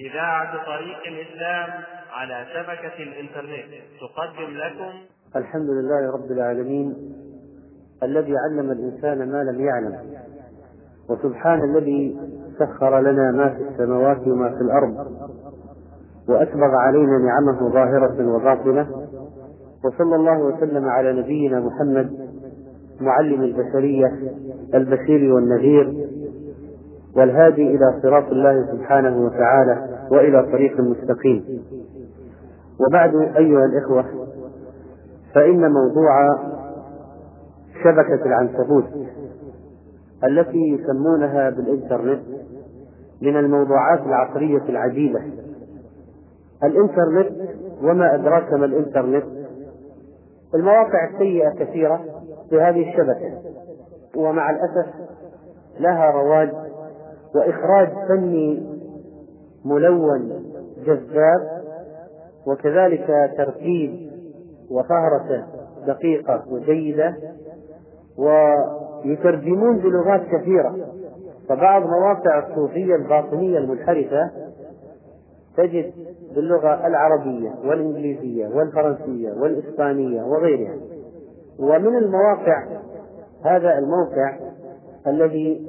إذاعة طريق الإسلام على شبكة الإنترنت. تقدم لكم الحمد لله رب العالمين الذي علم الإنسان ما لم يعلم وسبحان الذي سخر لنا ما في السماوات وما في الأرض وأسبغ علينا نعمه ظاهرة وباطنة وصلى الله وسلم على نبينا محمد معلم البشرية البشير والنذير والهادي إلى صراط الله سبحانه وتعالى وإلى طريق مستقيم. وبعد أيها الإخوة فإن موضوع شبكة العنكبوت التي يسمونها بالإنترنت من الموضوعات العصرية العجيبة. الإنترنت وما أدراك ما الإنترنت؟ المواقع السيئة كثيرة في هذه الشبكة ومع الأسف لها رواج وإخراج فني ملون جذاب وكذلك ترتيب وفهرسة دقيقة وجيدة ويترجمون بلغات كثيرة. فبعض مواقع الصوفية الباطنية المنحرفة تجد باللغة العربية والإنجليزية والفرنسية والإسبانية وغيرها. ومن المواقع هذا الموقع الذي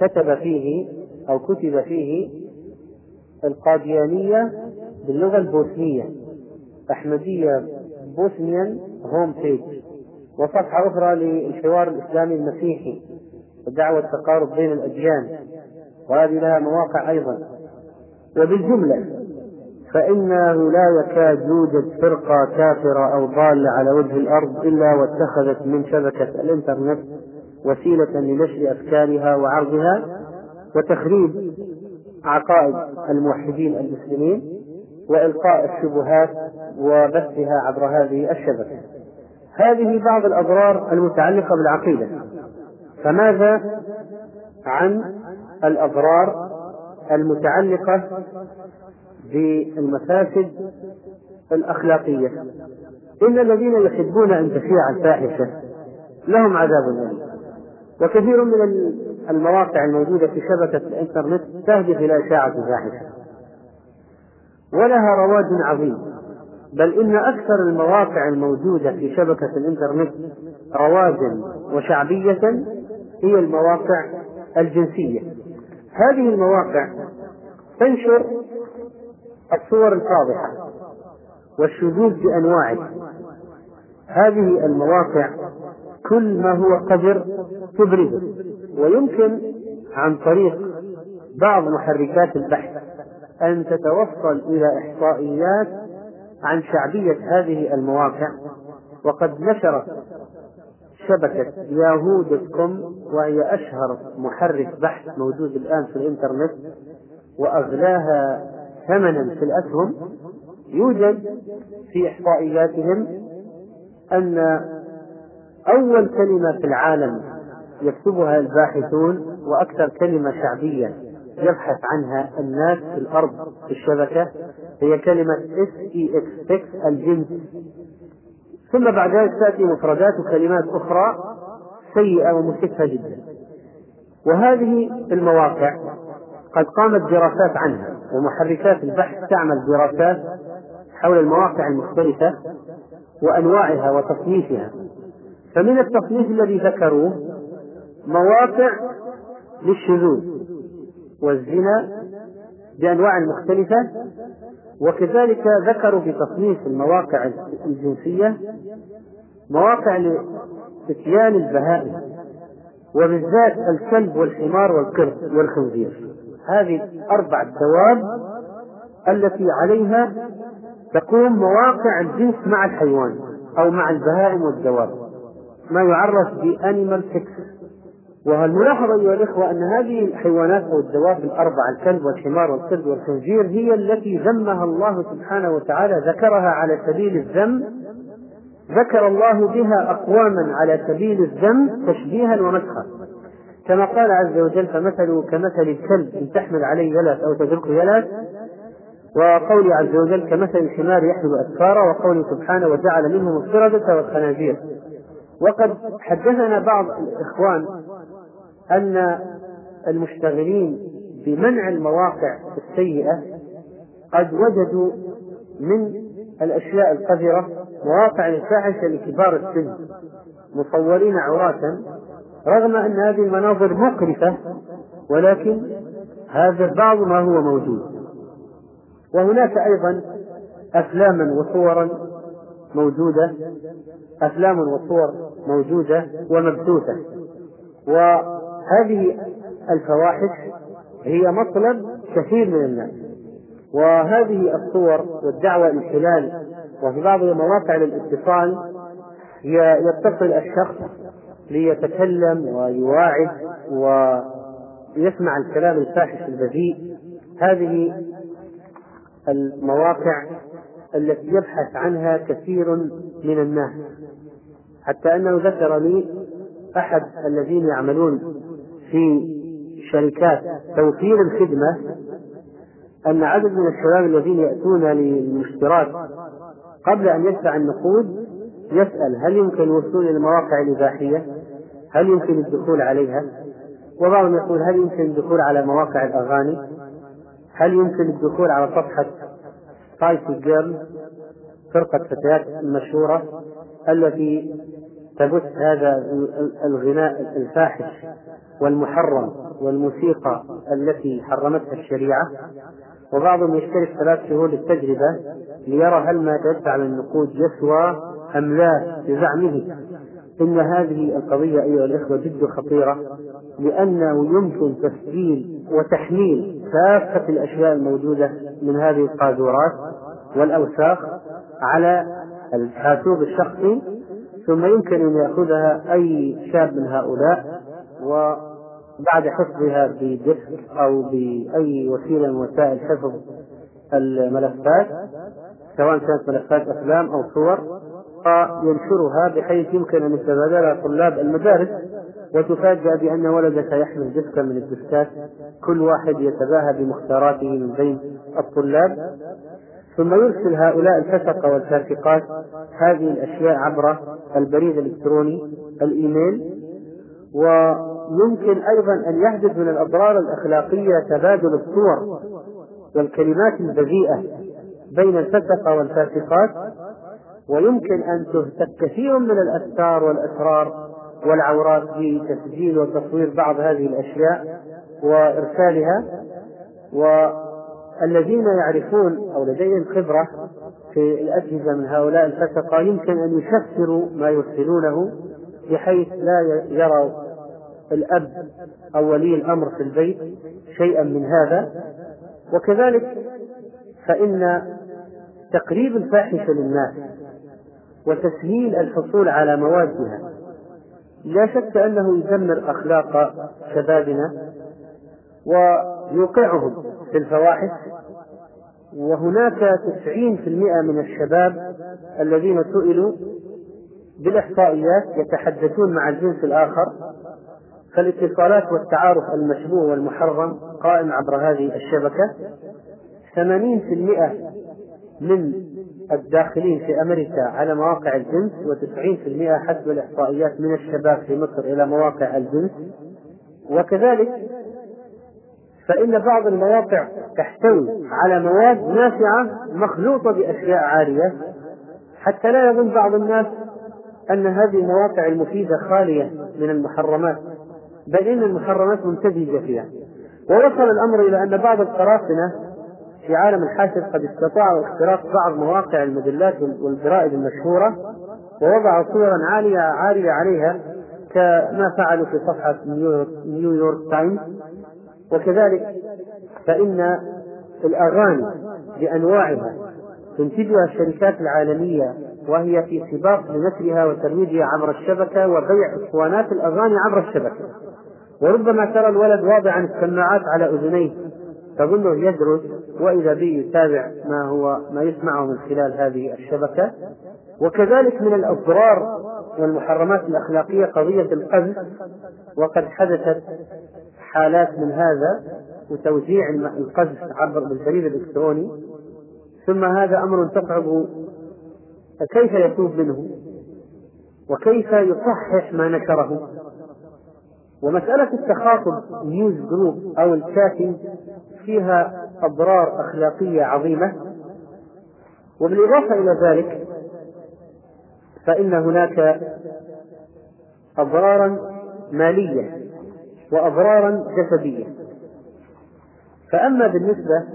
كتب فيه أو كتب فيه القاديانية باللغة البوسنية أحمدية بوسنيان هوم بيج وصفحة أخرى للحوار الإسلامي المسيحي ودعوة التقارب بين الأديان. وهذه لها مواقع أيضا. وبالجملة فإنه لا يكاد يوجد فرقة كافرة أو ضالة على وجه الأرض إلا واتخذت من شبكة الإنترنت وسيلة لنشر أفكارها وعرضها وتخريب عقائد الموحدين المسلمين وإلقاء الشبهات وبثها عبر هذه الشبكة. هذه بعض الأضرار المتعلقة بالعقيدة. فماذا عن الأضرار المتعلقة بالمفاسد الأخلاقية؟ إن الذين يحبون أن تشيع الفاحشة لهم عذاب أليم. وكثير من المواقع الموجودة في شبكة الإنترنت تهدف إلى إشاعة الفاحشة. ولها رواج عظيم. بل إن أكثر المواقع الموجودة في شبكة الإنترنت رواجا وشعبية هي المواقع الجنسية. هذه المواقع تنشر الصور الفاضحة والشذوذ بأنواعه هذه المواقع كل ما هو قدر تبرزه. ويمكن عن طريق بعض محركات البحث أن تتوصل إلى إحصائيات عن شعبية هذه المواقع. وقد نشرت شبكة ياهو دوت كوم وهي أشهر محرك بحث موجود الآن في الإنترنت وأغلاها ثمنا في الأسهم. يوجد في إحصائياتهم أن أول كلمة في العالم يكتبها الباحثون وأكثر كلمة شعبية يبحث عنها الناس في الأرض في الشبكة هي كلمة اس اي إكس 6 الجنس ثم بعد ذلك تأتي مفردات وكلمات أخرى سيئة ومسكتة جدا. وهذه المواقع قد قامت دراسات عنها ومحركات البحث تعمل دراسات حول المواقع المختلفة وأنواعها وتصنيفها. فمن التصنيف الذي ذكروه مواقع للشذوذ والزنا بأنواع مختلفة وكذلك ذكروا في تصنيف المواقع الجنسية مواقع لإتيان البهائم وبالذات الكلب والحمار والقرد والخنزير. هذه أربع دواب التي عليها تقوم مواقع الجنس مع الحيوان أو مع البهائم والدواب. ما يعرف بأنيمال سكس والملاحظ أيها الإخوة أن هذه الحيوانات أو الدواب الأربعة الكلب والحمار والقرد والخنزير هي التي ذمها الله سبحانه وتعالى ذكرها على سبيل الذم ذكر الله بها أقواما على سبيل الذم تشبيها ومسخا. كما قال عز وجل فمثله كمثل الكلب إن تحمل عليه يلس أو تتركه يلس وقوله عز وجل كمثل الحمار يحمل أسفارا وقوله سبحانه وجعل منهم القردة والخنازير. وقد حدثنا بعض الإخوان أن المشتغلين بمنع المواقع السيئة قد وجدوا من الأشياء القذرة مواقع الفاحشة لكبار السن مصورين عراة رغم أن هذه المناظر مقرفة ولكن هذا بعض ما هو موجود. وهناك أيضا أفلاما وصورا موجودة أفلام وصور موجودة ومبثوثة. وهذه الفواحش هي مطلب كثير من الناس. وهذه الصور والدعوة إلى الحلال وفي بعض المواقع للاتصال يتصل الشخص ليتكلم ويواعد ويسمع الكلام الفاحش البذيء. هذه المواقع التي يبحث عنها كثير من الناس حتى أنه ذكر لي أحد الذين يعملون في شركات توفير الخدمة أن عدد من الشباب الذين يأتون للاشتراك قبل أن يدفع النقود يسأل هل يمكن الوصول إلى المواقع الاباحيه؟ هل يمكن الدخول عليها؟ وبعضهم يقول هل يمكن الدخول على مواقع الأغاني؟ هل يمكن الدخول على صفحة سبايسي جيرل فرقة فتيات المشهورة التي تبث هذا الغناء الفاحش والمحرم والموسيقى التي حرمتها الشريعة. وبعضهم يشترك ثلاث شهور للتجربة ليرى هل ما تدفع من النقود يسوى أم لا بزعمه إن هذه القضية أيها الإخوة جد خطيرة لأنه يمكن تسجيل وتحميل كافة الأشياء الموجودة من هذه القاذورات والأوساخ على الحاسوب الشخصي ثم يمكن أن يأخذها أي شاب من هؤلاء وبعد حفظها بديسك أو بأي وسيلة من وسائل حفظ الملفات سواء كانت ملفات أفلام أو صور وينشرها بحيث يمكن أن يتبادلها طلاب المدارس وتفاجأ بأن ولدك يحمل دسكا من الدسكات كل واحد يتباهى بمختاراته من بين الطلاب. ثم يرسل هؤلاء الفسقة والفاسقات هذه الأشياء عبر البريد الإلكتروني الإيميل. ويمكن أيضا أن يحدث من الأضرار الأخلاقية تبادل الصور والكلمات البذيئة بين الفسقة والفاسقات. ويمكن أن تهتك كثير من الأسرار والأسرار والعورات بتسجيل وتصوير بعض هذه الأشياء وإرسالها. والذين يعرفون أو لديهم خبرة في الأجهزة من هؤلاء الفسقة يمكن أن يشفروا ما يرسلونه بحيث لا يرى الأب أو ولي الأمر في البيت شيئا من هذا. وكذلك فإن تقريب الفاحشة للناس وتسهيل الحصول على موادها لا شك أنه يدمر أخلاق شبابنا ويوقعهم في الفواحش وهناك تسعين في المئة من الشباب الذين سئلوا بالإحصائيات يتحدثون مع الجنس الآخر فالاتصالات والتعارف المشبوه والمحرم قائم عبر هذه الشبكة. ثمانين في المئة من الداخلين في أمريكا على مواقع الجنس وتسعين في المئة حسب الإحصائيات من الشباب في مصر إلى مواقع الجنس. وكذلك فإن بعض المواقع تحتوي على مواد نافعة مخلوطة بأشياء عارية حتى لا يظن بعض الناس أن هذه المواقع المفيدة خالية من المحرمات بل إن المحرمات ممتزجة فيها. ووصل الأمر إلى أن بعض القراصنة في عالم الحاسب قد استطاعوا اختراق بعض مواقع المجلات والجرائد المشهورة ووضعوا صورا عالية عالية عليها كما فعلوا في صفحة نيويورك تايمز. وكذلك فإن الأغاني بأنواعها تنتجها الشركات العالمية وهي في سباق لنشرها وترويجها عبر الشبكة وبيع اسطوانات الأغاني عبر الشبكة. وربما ترى الولد واضعا السماعات على أذنيه. تظنه يدرس وإذا به يتابع ما هو ما يسمعه من خلال هذه الشبكة. وكذلك من الأضرار والمحرمات الأخلاقية قضية القذف وقد حدثت حالات من هذا وتوزيع القذف عبر بالبريد الإلكتروني. ثم هذا أمر تصعب كيف يتوب منه؟ وكيف يصحح ما نشره ومسألة التخاطب news group أو ال chatting فيها أضرار أخلاقية عظيمة. وبالإضافة إلى ذلك فإن هناك أضرارا مالية وأضرارا جسدية. فأما بالنسبة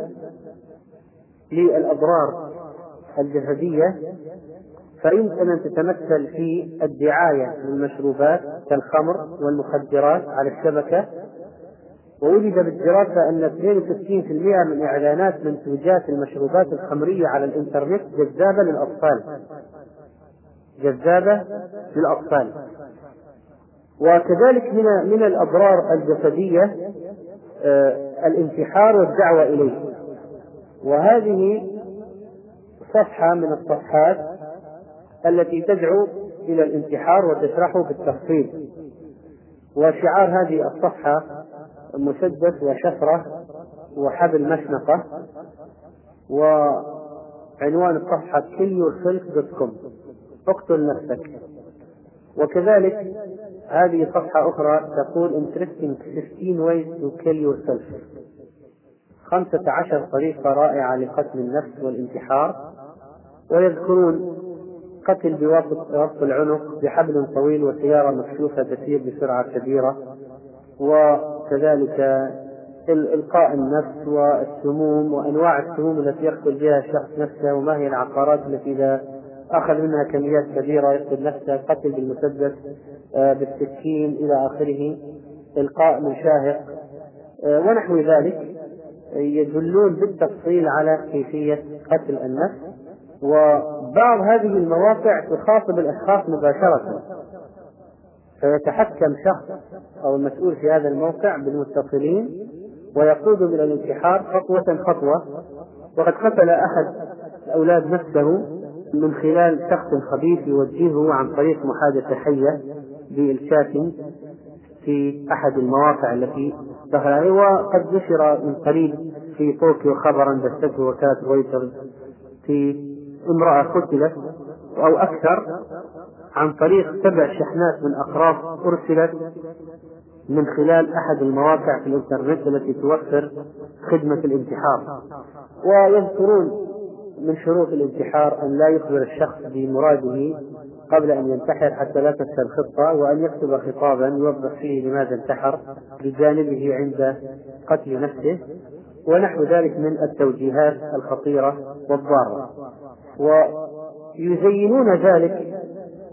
للأضرار الجسدية فيمكن أن تتمثل في الدعاية للمشروبات كالخمر والمخدرات على الشبكة ووجد بالدراسة أن 62% من إعلانات منتوجات المشروبات الخمرية على الإنترنت جذابة للأطفال. جذابة للأطفال. وكذلك من من الأضرار الجسدية آه، الانتحار والدعوة إليه. وهذه صفحة من الصفحات التي تدعو إلى الانتحار وتشرحه بالتفصيل وشعار هذه الصفحة مسدس وشفرة وحبل مشنقة وعنوان الصفحة kill yourself دوت كوم. اقتل نفسك. وكذلك هذه صفحة أخرى تقول interesting 15 ways to kill yourself. خمسة عشر طريقة رائعة لقتل النفس والانتحار. ويذكرون قتل بواسطة العنق بحبل طويل وسيارة مكشوفة تسير بسرعة كبيرة وكذلك إلقاء النفس والسموم وأنواع السموم التي يقتل بها الشخص نفسه وما هي العقارات التي إذا أخذ منها كميات كبيرة يقتل نفسه قتل بالمسدس آه، بالسكين إلى آخره إلقاء مشاهق. آه، ونحو ذلك يدلون بالتفصيل على كيفية قتل النفس. وبعض هذه المواقع تخاطب الأشخاص مباشرة. فيتحكم شخص أو المسؤول في هذا الموقع بالمتصلين ويقودهم إلى الانتحار خطوة خطوة. وقد قتل أحد الأولاد نفسه من خلال شخص خبيث يوجهه عن طريق محادثة حية بال chatting في أحد المواقع التي دخل عليه. وقد نشر من قريب في طوكيو خبرا بثته وكالة رويترز في امرأة قتلت أو أكثر عن طريق سبع شحنات من أقراص أرسلت من خلال أحد المواقع في الإنترنت التي توفر خدمة الانتحار. ويذكرون من شروط الانتحار أن لا يخبر الشخص بمراده قبل أن ينتحر حتى لا تفشل الخطة وأن يكتب خطابا يوضح فيه لماذا انتحر بجانبه عند قتل نفسه ونحو ذلك من التوجيهات الخطيرة والضارة. ويزينون ذلك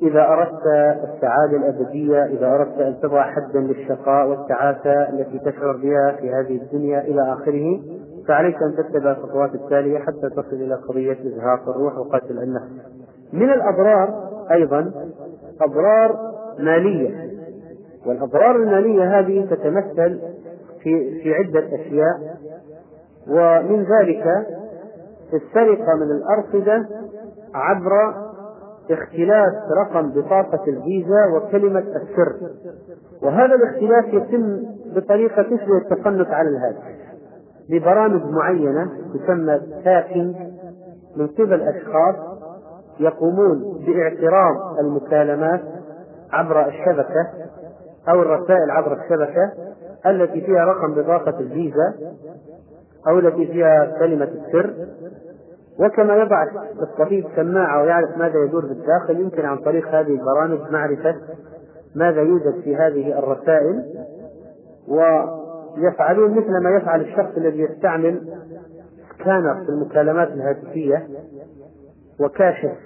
إذا أردت السعادة الأبدية إذا أردت أن تضع حدا للشقاء والتعاسة التي تشعر بها في هذه الدنيا إلى آخره فعليك أن تتبع الخطوات التالية حتى تصل إلى قضية إزهاق الروح وقتل النفس. من الأضرار أيضا أضرار مالية والأضرار المالية هذه تتمثل في في عدة أشياء ومن ذلك السرقة من الأرصدة عبر اختلاف رقم بطاقة الفيزا وكلمة السر. وهذا الاختلاف يتم بطريقة تشبه التصنت على الهاتف ببرامج معينة تسمى تاكينج من قبل أشخاص يقومون باعتراض المكالمات عبر الشبكة أو الرسائل عبر الشبكة التي فيها رقم بطاقة الفيزا. أو التي فيها كلمة السر. وكما يضع الطبيب سماعة ويعرف ماذا يدور بالداخل يمكن عن طريق هذه البرامج معرفة ماذا يوجد في هذه الرسائل. ويفعلون مثل ما يفعل الشخص الذي يستعمل سكانر في المكالمات الهاتفية. وكاشف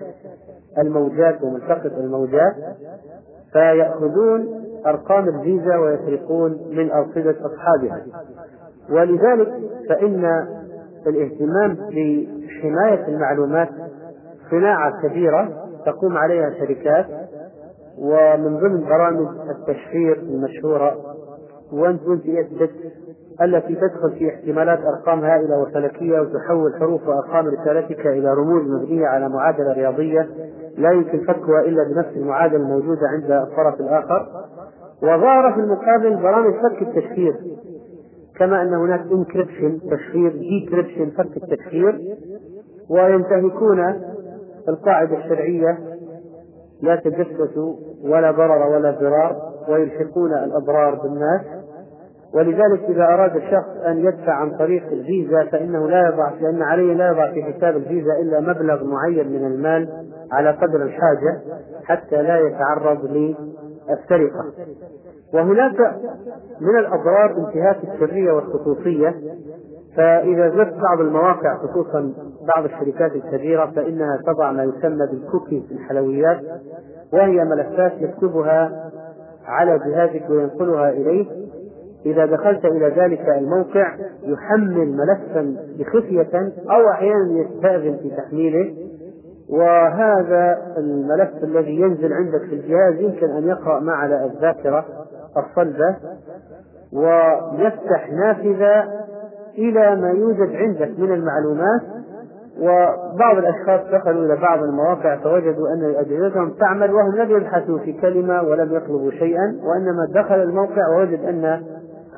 الموجات وملتقط الموجات. فيأخذون أرقام الفيزا ويسرقون من أرصدة أصحابها. ولذلك فإن الاهتمام بحماية المعلومات صناعة كبيرة تقوم عليها شركات ومن ضمن برامج التشفير المشهورة 128 بت التي تدخل في احتمالات أرقام هائلة وفلكية وتحول حروف وأرقام رسالتك إلى رموز مبنية على معادلة رياضية لا يمكن فكها إلا بنفس المعادلة الموجودة عند الطرف الآخر. وظهر في المقابل برامج فك التشفير كما أن هناك encryption تشفير decryption فك التشفير وينتهكون القاعدة الشرعية لا تجسسوا ولا ضرر ولا ضرار ويلحقون الأضرار بالناس. ولذلك إذا أراد الشخص أن يدفع عن طريق الفيزا فإنه لا يضع لأن عليه لا يضع في حساب الفيزا إلا مبلغ معين من المال على قدر الحاجة حتى لا يتعرض للسرقة. وهناك من الأضرار انتهاك السرية والخصوصية فإذا زدت بعض المواقع خصوصا بعض الشركات الكبيرة فإنها تضع ما يسمى بالكوكيز الحلويات وهي ملفات يكتبها على جهازك وينقلها إليك. إذا دخلت إلى ذلك الموقع يحمل ملفا بخفية أو أحيانا يستأذن في تحميله. وهذا الملف الذي ينزل عندك في الجهاز يمكن أن يقرأ ما على الذاكرة الصلبة ويفتح نافذة إلى ما يوجد عندك من المعلومات وبعض الأشخاص دخلوا إلى بعض المواقع فوجدوا أن أجهزتهم تعمل وهم لم يبحثوا في كلمة ولم يطلبوا شيئا وإنما دخل الموقع ووجد أن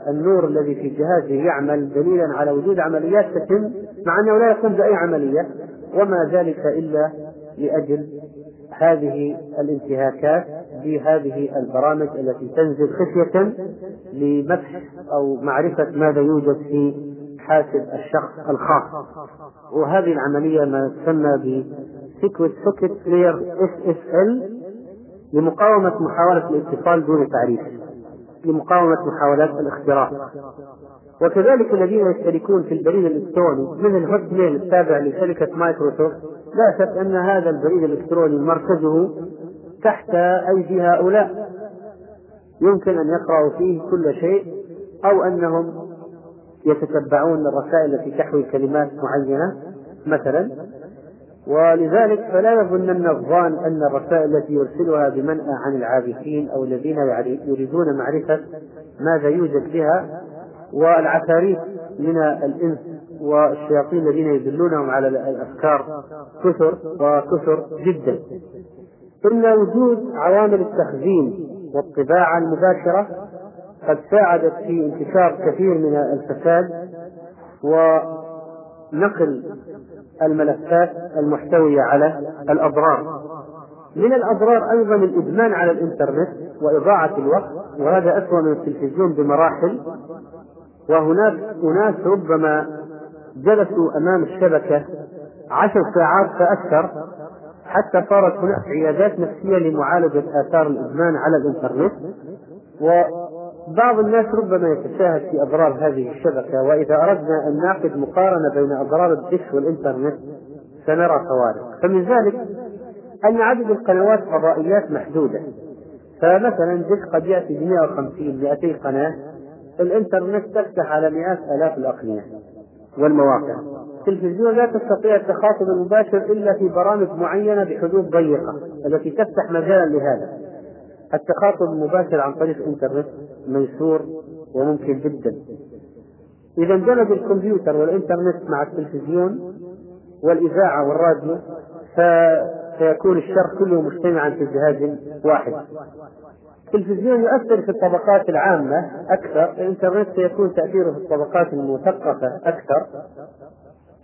النور الذي في جهازه يعمل دليلا على وجود عمليات تتم مع أنه لا يقوم بأي عملية. وما ذلك إلا لأجل هذه الانتهاكات بهذه البرامج التي تنزل خفية لمسح أو معرفة ماذا يوجد في حاسب الشخص الخاص. وهذه العملية ما تسمى ب clear SSL لمقاومة محاولة الاتصال دون تعريف لمقاومة محاولات الاختراق. وكذلك الذين يشتركون في البريد الإلكتروني من ال Hotmail التابع لشركة مايكروسوفت لا شك أن هذا البريد الإلكتروني مركزه تحت أيدي هؤلاء. يمكن أن يقرأوا فيه كل شيء أو أنهم يتتبعون الرسائل التي تحوي كلمات معينة مثلا. ولذلك فلا يظنن الظان أن الرسائل التي يرسلها بمنأى عن العابثين أو الذين يريدون معرفة ماذا يوجد بها والعفاريت من الإنس والشياطين الذين يدلونهم على الأفكار كثر وكثر جدا. إن وجود عوامل التخزين والطباعة المباشرة قد ساعدت في انتشار كثير من الفساد ونقل الملفات المحتوية على الأضرار. من الأضرار أيضا الإدمان على الإنترنت وإضاعة الوقت. وهذا أسوأ من التلفزيون بمراحل. وهناك أناس ربما جلسوا أمام الشبكة عشر ساعات فأكثر حتى صارت هناك عيادات نفسية لمعالجة آثار الإدمان على الإنترنت. وبعض الناس ربما يتساهل في أضرار هذه الشبكة وإذا أردنا أن نعقد مقارنة بين أضرار الدش والإنترنت سنرى فوارق فمن ذلك أن عدد القنوات فضائيات محدودة. فمثلا دش قد يأتي ب 150 200 قناة. الإنترنت تفتح على مئات آلاف الأقنية والمواقع. التلفزيون لا تستطيع التخاطب المباشر إلا في برامج معينة بحدود ضيقة التي تفتح مجالا لهذا. التخاطب المباشر عن طريق الإنترنت ميسور وممكن جدا. إذا اندمج الكمبيوتر والإنترنت مع التلفزيون والإذاعة والراديو فسيكون الشر كله مجتمعا في جهاز واحد. التلفزيون يؤثر في الطبقات العامة أكثر الإنترنت سيكون تأثيره في الطبقات المثقفة أكثر.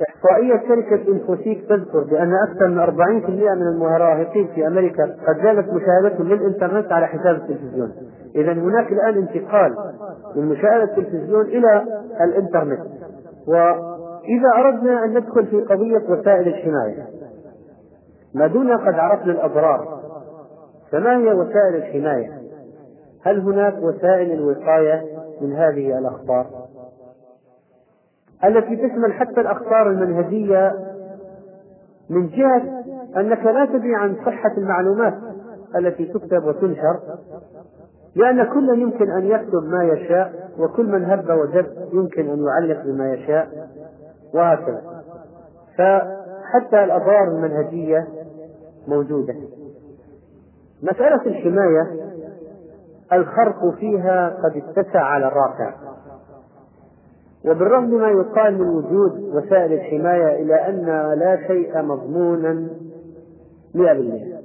إحصائية شركة إنفوسيك تذكر بأن أكثر من 40% من المراهقين في أمريكا قد زالت مشاهدتهم للإنترنت على حساب التلفزيون. إذا هناك الآن انتقال من مشاهدة التلفزيون إلى الإنترنت. وإذا أردنا أن ندخل في قضية وسائل الحماية ما دون قد عرفنا الأضرار. فما هي وسائل الحماية؟ هل هناك وسائل الوقاية من هذه الأخطار؟ التي تشمل حتى الأخطار المنهجية من جهة أنك لا تدري عن صحة المعلومات التي تكتب وتنشر لأن كل يمكن أن يكتب ما يشاء وكل من هب ودب يمكن أن يعلق بما يشاء وهكذا فحتى الأضرار المنهجية موجودة مسألة الحماية الخرق فيها قد اتسع على الراقع. وبالرغم ما يقال من وجود وسائل الحماية إلى أن لا شيء مضمونا مئة بالمئة.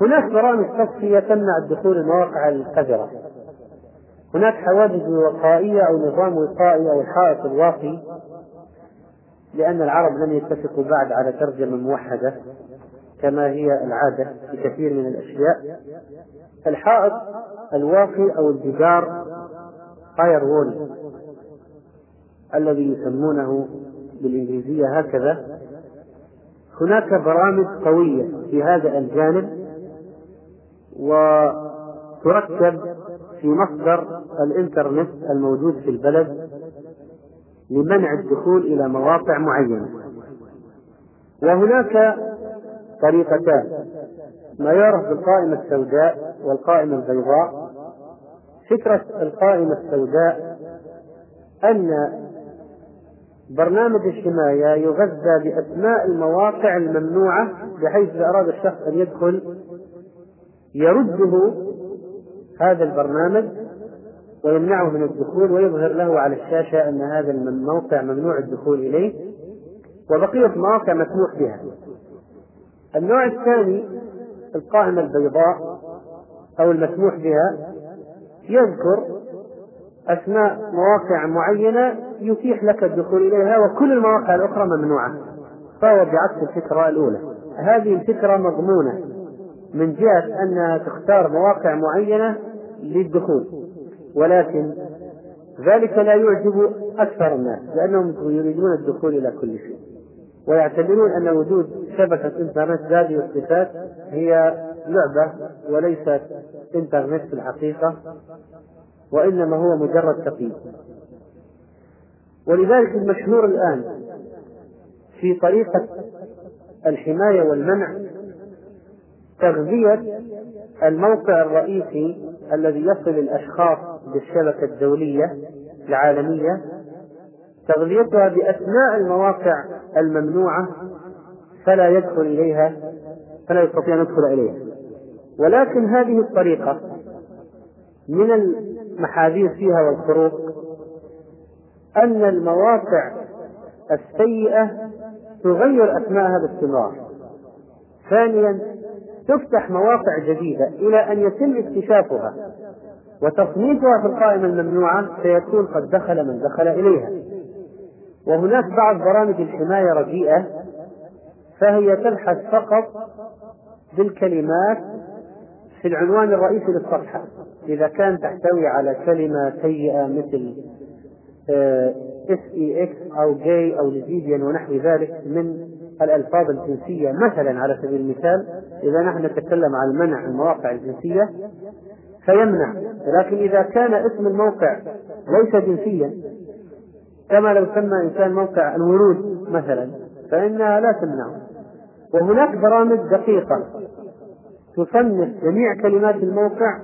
هناك برامج تصفية تمنع الدخول المواقع القذرة. هناك حواجز وقائية أو نظام وقائي أو الحائط الواقي لأن العرب لم يتفقوا بعد على ترجمة موحدة كما هي العادة في كثير من الأشياء. الحائط الواقي أو الجدار فاير وول الذي يسمونه بالإنجليزية هكذا. هناك برامج قوية في هذا الجانب وتركب في مصدر الإنترنت الموجود في البلد لمنع الدخول إلى مواقع معينة. وهناك طريقتان. ما يعرف بالقائمة السوداء والقائمة البيضاء فكرة القائمة السوداء أن برنامج الحماية يغذى بأسماء المواقع الممنوعة بحيث إذا أراد الشخص أن يدخل يرده هذا البرنامج ويمنعه من الدخول ويظهر له على الشاشة أن هذا الموقع ممنوع الدخول إليه وبقية المواقع مسموح بها. النوع الثاني القائمة البيضاء أو المسموح بها يذكر أسماء مواقع معينة يتيح لك الدخول إليها وكل المواقع الأخرى ممنوعة. فهو بعكس الفكرة الأولى. هذه الفكرة مضمونة من جهة أنها تختار مواقع معينة للدخول ولكن ذلك لا يعجب أكثر الناس لأنهم يريدون الدخول إلى كل شيء ويعتبرون أن وجود شبكة إنترنت هذه الصفات هي لعبة وليست إنترنت في الحقيقة وإنما هو مجرد تقييد ولذلك المشهور الآن في طريقة الحماية والمنع تغذية الموقع الرئيسي الذي يصل الأشخاص بالشبكة الدولية العالمية تغذيتها بأسماء المواقع الممنوعة فلا يدخل إليها فلا يستطيع أن يدخل إليها. ولكن هذه الطريقة من المحاذير فيها والخروق أن المواقع السيئة تغير أسماءها باستمرار. ثانيا تفتح مواقع جديدة إلى أن يتم اكتشافها وتصنيفها في القائمة الممنوعة سيكون قد دخل من دخل إليها. وهناك بعض برامج الحماية رديئة فهي تبحث فقط بالكلمات في العنوان الرئيسي للصفحة. إذا كان تحتوي على كلمة سيئة مثل S E X أو جاي أو lesbian ونحو ذلك من الألفاظ الجنسية مثلا على سبيل المثال إذا نحن نتكلم عن منع المواقع الجنسية فيمنع. لكن إذا كان اسم الموقع ليس جنسيا كما لو سمى إنسان موقع الورود مثلا فإنها لا تمنعه. وهناك برامج دقيقة تصنف جميع كلمات الموقع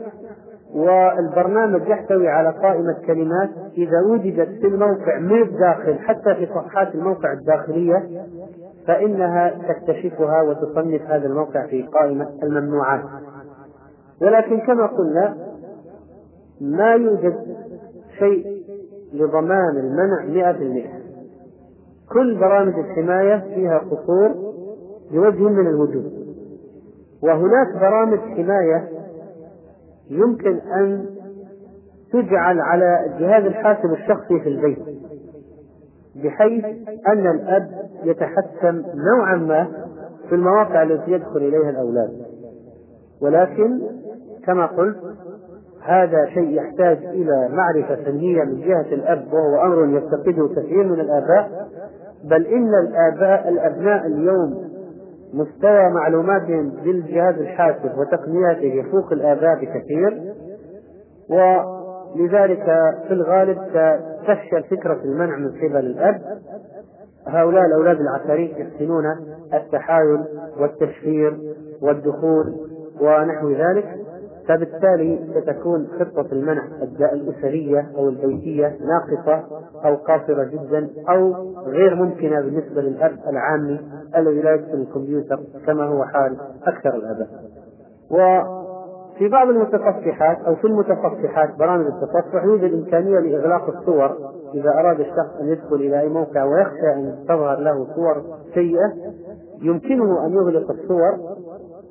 والبرنامج يحتوي على قائمة كلمات. إذا وجدت في الموقع من الداخل حتى في صفحات الموقع الداخلية فإنها تكتشفها وتصنف هذا الموقع في قائمة الممنوعات. ولكن كما قلنا ما يوجد شيء لضمان المنع مئة في المئة كل برامج الحماية فيها قصور بوجه من الوجوه. وهناك برامج حماية يمكن أن تجعل على جهاز الحاسب الشخصي في البيت بحيث أن الأب يتحكم نوعا ما في المواقع التي يدخل إليها الأولاد. ولكن كما قلت هذا شيء يحتاج إلى معرفة فنية من جهة الأب وهو أمر يفتقده كثير من الآباء. بل إن الآباء الأبناء اليوم مستوى معلوماتهم بالجهاز الحاسب وتقنياته يفوق الآباء بكثير ولذلك في الغالب تفشل فكرة المنع من قبل الأب. هؤلاء الأولاد العفاريت يحسنون التحايل والتشهير والدخول ونحو ذلك. فبالتالي ستكون خطة المنع الأسرية أو البيتية ناقصة أو قاصرة جدا أو غير ممكنة بالنسبة للأب العامي الذي لا يدخل الكمبيوتر كما هو حال أكثر الآباء. وفي بعض المتصفحات أو في المتصفحات برامج التصفح يوجد إمكانية لإغلاق الصور إذا أراد الشخص أن يدخل إلى أي موقع ويخشى أن تظهر له صور سيئة يمكنه أن يغلق الصور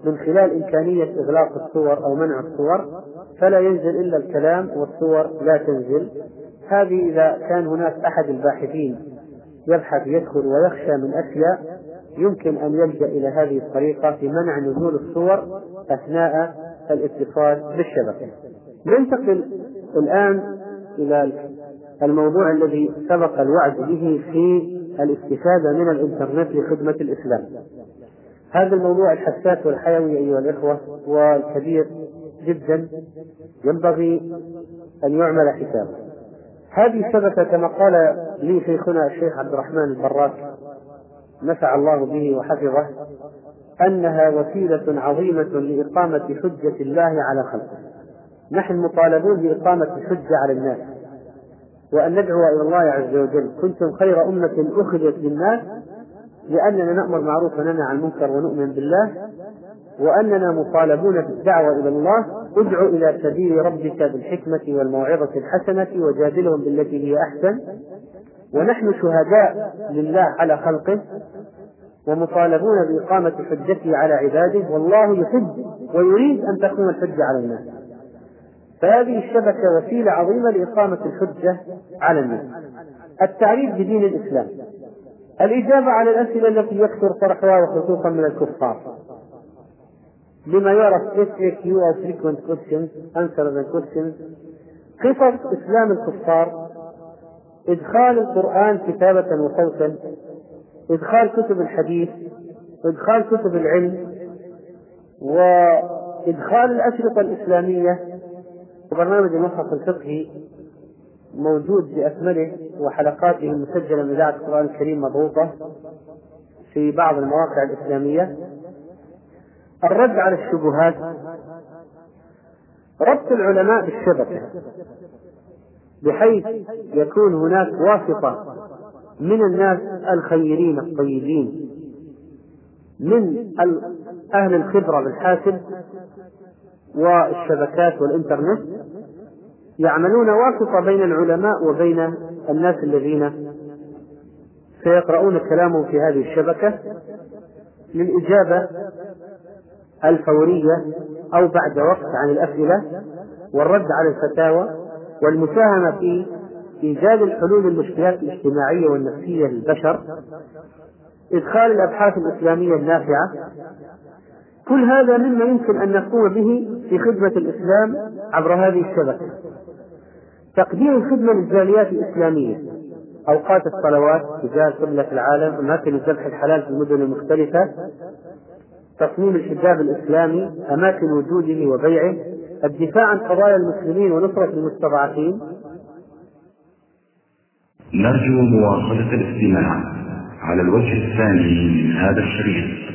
من خلال إمكانية إغلاق الصور أو منع الصور فلا ينزل إلا الكلام والصور لا تنزل. هذه إذا كان هناك أحد الباحثين يبحث يدخل ويخشى من أشياء يمكن أن يلجأ إلى هذه الطريقة في منع نزول الصور أثناء الاتصال بالشبكة. ننتقل الآن إلى الموضوع الذي سبق الوعد به في الاستفادة من الإنترنت لخدمة الإسلام. هذا الموضوع الحساس والحيوي أيها الإخوة والكبير جدا ينبغي أن يعمل حسابه. هذه الشبكة كما قال لي شيخنا الشيخ عبد الرحمن البراك نفع الله به وحفظه أنها وسيلة عظيمة لإقامة حجة الله على خلقه. نحن مطالبون بإقامة الحجة على الناس. وأن ندعو إلى الله عز وجل. كنتم خير أمة أخرجت للناس لأننا نأمر معروف وننهى عن المنكر ونؤمن بالله وأننا مطالبون بالدعوة إلى الله ادع إلى سبيل ربك بالحكمة والموعظة الحسنة وجادلهم بالتي هي أحسن. ونحن شهداء لله على خلقه ومطالبون بإقامة حجته على عباده والله يحب ويريد أن تكون الحجة على الناس. فهذه الشبكة وسيلة عظيمة لإقامة الحجة على الناس. التعريف بدين الإسلام. الإجابة على الأسئلة التي يكثر طرحها وخصوصا من الكفار. بما يعرف FAQ أو Frequent Questions the Questions. قصص إسلام الكفار إدخال القرآن كتابة وصوتا إدخال كتب الحديث إدخال كتب العلم وإدخال الأشرطة الإسلامية وبرنامج المصحف الفقهي. موجود بأكمله وحلقاته المسجلة من إذاعة القرآن الكريم مضغوطة في بعض المواقع الإسلامية. الرد على الشبهات. ربط العلماء بالشبكة بحيث يكون هناك واسطة من الناس الخيرين الطيبين من أهل الخبرة بالحاسب والشبكات والإنترنت. يعملون واسطة بين العلماء وبين الناس الذين سيقرؤون كلامهم في هذه الشبكة للإجابة الفورية أو بعد وقت عن الأسئلة والرد على الفتاوى والمساهمة في إيجاد الحلول للمشكلات الاجتماعية والنفسية للبشر إدخال الأبحاث الإسلامية النافعة. كل هذا مما يمكن أن نقوم به في خدمة الإسلام عبر هذه الشبكة. تقديم الخدمة للجاليات الإسلامية. أوقات الصلوات تجاه قبلة العالم أماكن الذبح الحلال في المدن المختلفة. تصميم الحجاب الإسلامي أماكن وجوده وبيعه. الدفاع عن قضايا المسلمين ونصرة المستضعفين. نرجو مواصلة الاستماع على الوجه الثاني من هذا الشريط.